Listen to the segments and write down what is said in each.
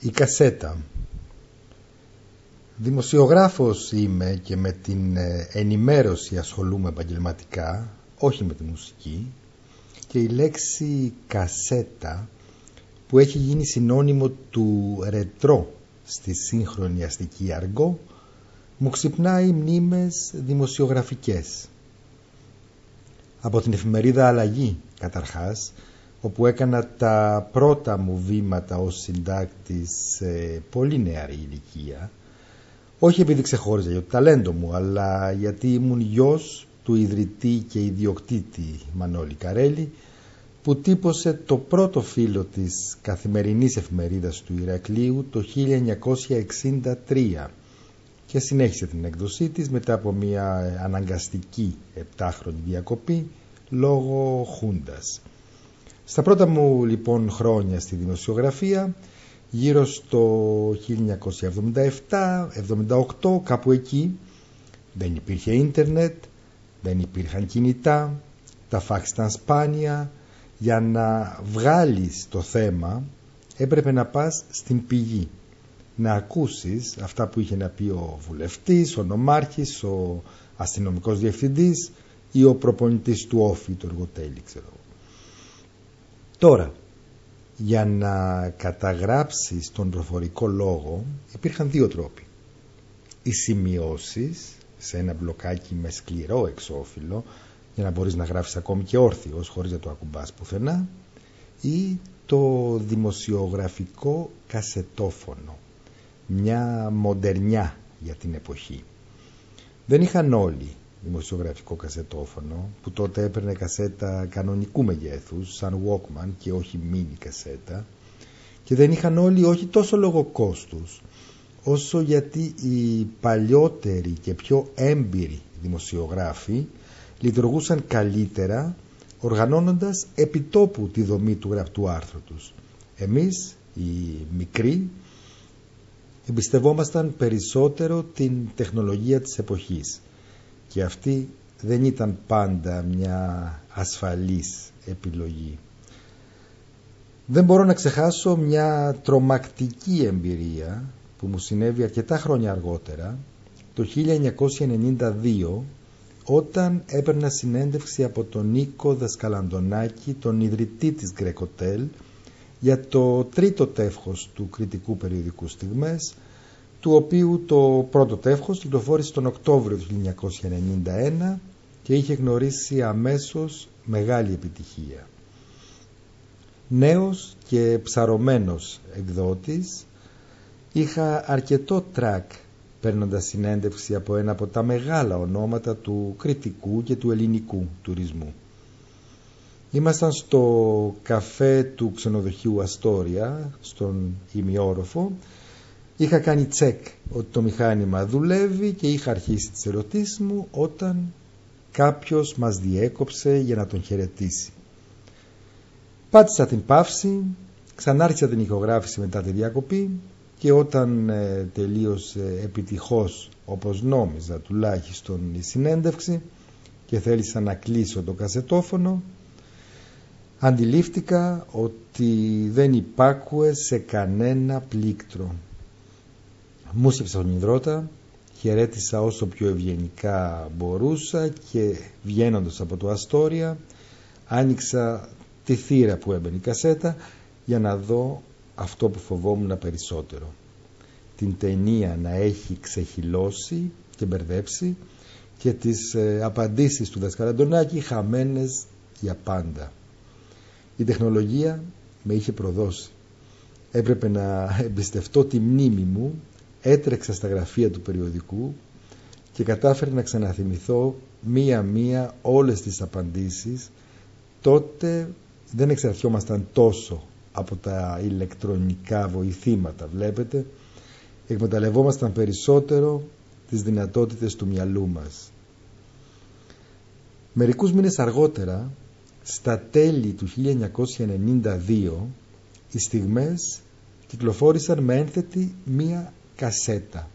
Η κασέτα. Δημοσιογράφος είμαι και με την ε, ενημέρωση ασχολούμαι επαγγελματικά, όχι με τη μουσική και η λέξη κασέτα που έχει γίνει συνώνυμο του ρετρό στη σύγχρονη αστική αργό μου ξυπνάει μνήμες δημοσιογραφικές. Από την εφημερίδα Αλλαγή καταρχάς όπου έκανα τα πρώτα μου βήματα ως συντάκτης σε πολύ νεαρή ηλικία όχι επειδή ξεχώριζα για το ταλέντο μου αλλά γιατί ήμουν γιος του ιδρυτή και ιδιοκτήτη Μανώλη Καρέλη που τύπωσε το πρώτο φύλλο της καθημερινής εφημερίδας του Ηρακλείου το 1963 και συνέχισε την έκδοσή της μετά από μια αναγκαστική επτάχρονη διακοπή λόγω χούντας. Στα πρώτα μου λοιπόν χρόνια στη δημοσιογραφία, γύρω στο 1977-78 κάπου εκεί, δεν υπήρχε ίντερνετ, δεν υπήρχαν κινητά, τα φάξ ήταν σπάνια, για να βγάλεις το θέμα έπρεπε να πας στην πηγή. Να ακούσεις αυτά που είχε να πει ο βουλευτής, ο νομάρχης, ο αστυνομικός διευθυντής ή ο προπονητής του όφη, του εργοτέλη ξέρω Τώρα, για να καταγράψεις τον προφορικό λόγο υπήρχαν δύο τρόποι. Οι σημειώσεις σε ένα μπλοκάκι με σκληρό εξώφυλλο για να μπορείς να γράφεις ακόμη και όρθιος χωρίς να το ακουμπάς πουθενά ή το δημοσιογραφικό κασετόφωνο μια μοντερνιά για την εποχή δεν είχαν όλοι δημοσιογραφικό κασετόφωνο που τότε έπαιρνε κασέτα κανονικού μεγέθους σαν Walkman και όχι mini κασέτα και δεν είχαν όλοι όχι τόσο λόγω κόστους όσο γιατί οι παλιότεροι και πιο έμπειροι δημοσιογράφοι λειτουργούσαν καλύτερα οργανώνοντας επιτόπου τη δομή του γραπτού άρθρου τους. Εμείς, οι μικροί, εμπιστευόμασταν περισσότερο την τεχνολογία της εποχής και αυτή δεν ήταν πάντα μια ασφαλής επιλογή. Δεν μπορώ να ξεχάσω μια τρομακτική εμπειρία που μου συνέβη αρκετά χρόνια αργότερα, το 1992, όταν έπαιρνα συνέντευξη από τον Νίκο Δασκαλαντονάκη, τον ιδρυτή της Γκρεκοτέλ, για το τρίτο τεύχος του κριτικού περιοδικού Στιγμές, του οποίου το πρώτο τεύχος κυκλοφόρησε τον Οκτώβριο του 1991 και είχε γνωρίσει αμέσως μεγάλη επιτυχία. Νέος και ψαρωμένος εκδότης, είχα αρκετό τρακ παίρνοντας συνέντευξη από ένα από τα μεγάλα ονόματα του κριτικού και του ελληνικού τουρισμού. Ήμασταν στο καφέ του ξενοδοχείου Αστόρια, στον ημιόροφο. Είχα κάνει τσεκ ότι το μηχάνημα δουλεύει και είχα αρχίσει τις ερωτήσεις μου όταν κάποιος μας διέκοψε για να τον χαιρετήσει. Πάτησα την παύση, ξανάρχισα την ηχογράφηση μετά τη διακοπή και όταν ε, τελείωσε επιτυχώς όπως νόμιζα τουλάχιστον η συνέντευξη και θέλησα να κλείσω το κασετόφωνο αντιλήφθηκα ότι δεν υπάκουε σε κανένα πλήκτρο. Μούσεψα τον υδρότα, χαιρέτησα όσο πιο ευγενικά μπορούσα και βγαίνοντας από το Αστόρια άνοιξα τη θύρα που έμπαινε η κασέτα για να δω αυτό που φοβόμουν περισσότερο. Την ταινία να έχει ξεχυλώσει και μπερδέψει και τις ε, απαντήσεις του Δασκαλαντονάκη χαμένες για πάντα. Η τεχνολογία με είχε προδώσει. Έπρεπε να εμπιστευτώ τη μνήμη μου, έτρεξα στα γραφεία του περιοδικού και κατάφερε να ξαναθυμηθώ μία-μία όλες τις απαντήσεις. Τότε δεν εξαρτιόμασταν τόσο από τα ηλεκτρονικά βοηθήματα βλέπετε εκμεταλλευόμασταν περισσότερο τις δυνατότητες του μυαλού μας μερικούς μήνες αργότερα στα τέλη του 1992 οι στιγμές κυκλοφόρησαν με ένθετη μία κασέτα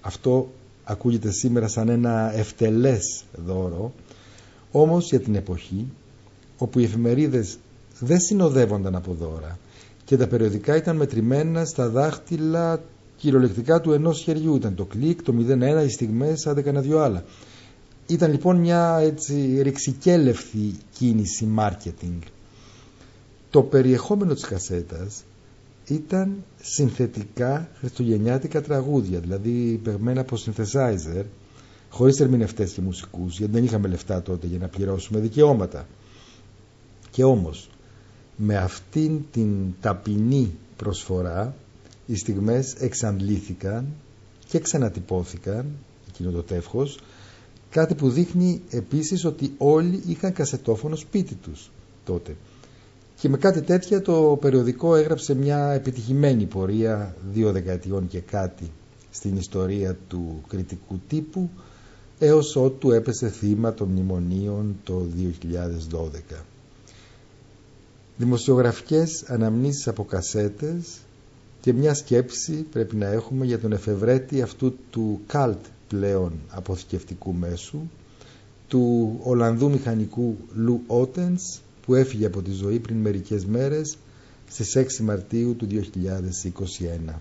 αυτό ακούγεται σήμερα σαν ένα ευτελές δώρο όμως για την εποχή όπου οι εφημερίδες δεν συνοδεύονταν από δώρα και τα περιοδικά ήταν μετρημένα στα δάχτυλα κυριολεκτικά του ενός χεριού. Ήταν το κλικ, το 01, οι στιγμές, άντε κανένα δυο άλλα. Ήταν λοιπόν μια έτσι ρηξικέλευθη κίνηση marketing. Το περιεχόμενο της κασέτας ήταν συνθετικά χριστουγεννιάτικα τραγούδια, δηλαδή παιγμένα από synthesizer, χωρίς ερμηνευτές και μουσικούς, γιατί δεν είχαμε λεφτά τότε για να πληρώσουμε δικαιώματα. Και όμως, με αυτήν την ταπεινή προσφορά, οι στιγμές εξαντλήθηκαν και ξανατυπώθηκαν, εκείνο το τεύχος, κάτι που δείχνει επίσης ότι όλοι είχαν κασετόφωνο σπίτι τους τότε. Και με κάτι τέτοια το περιοδικό έγραψε μια επιτυχημένη πορεία δύο δεκαετιών και κάτι στην ιστορία του κριτικού τύπου έως ότου έπεσε θύμα των μνημονίων το 2012. Δημοσιογραφικές αναμνήσεις από κασέτες και μια σκέψη πρέπει να έχουμε για τον εφευρέτη αυτού του καλτ πλέον αποθηκευτικού μέσου του Ολλανδού μηχανικού Λου Ότενς που έφυγε από τη ζωή πριν μερικές μέρες στις 6 Μαρτίου του 2021.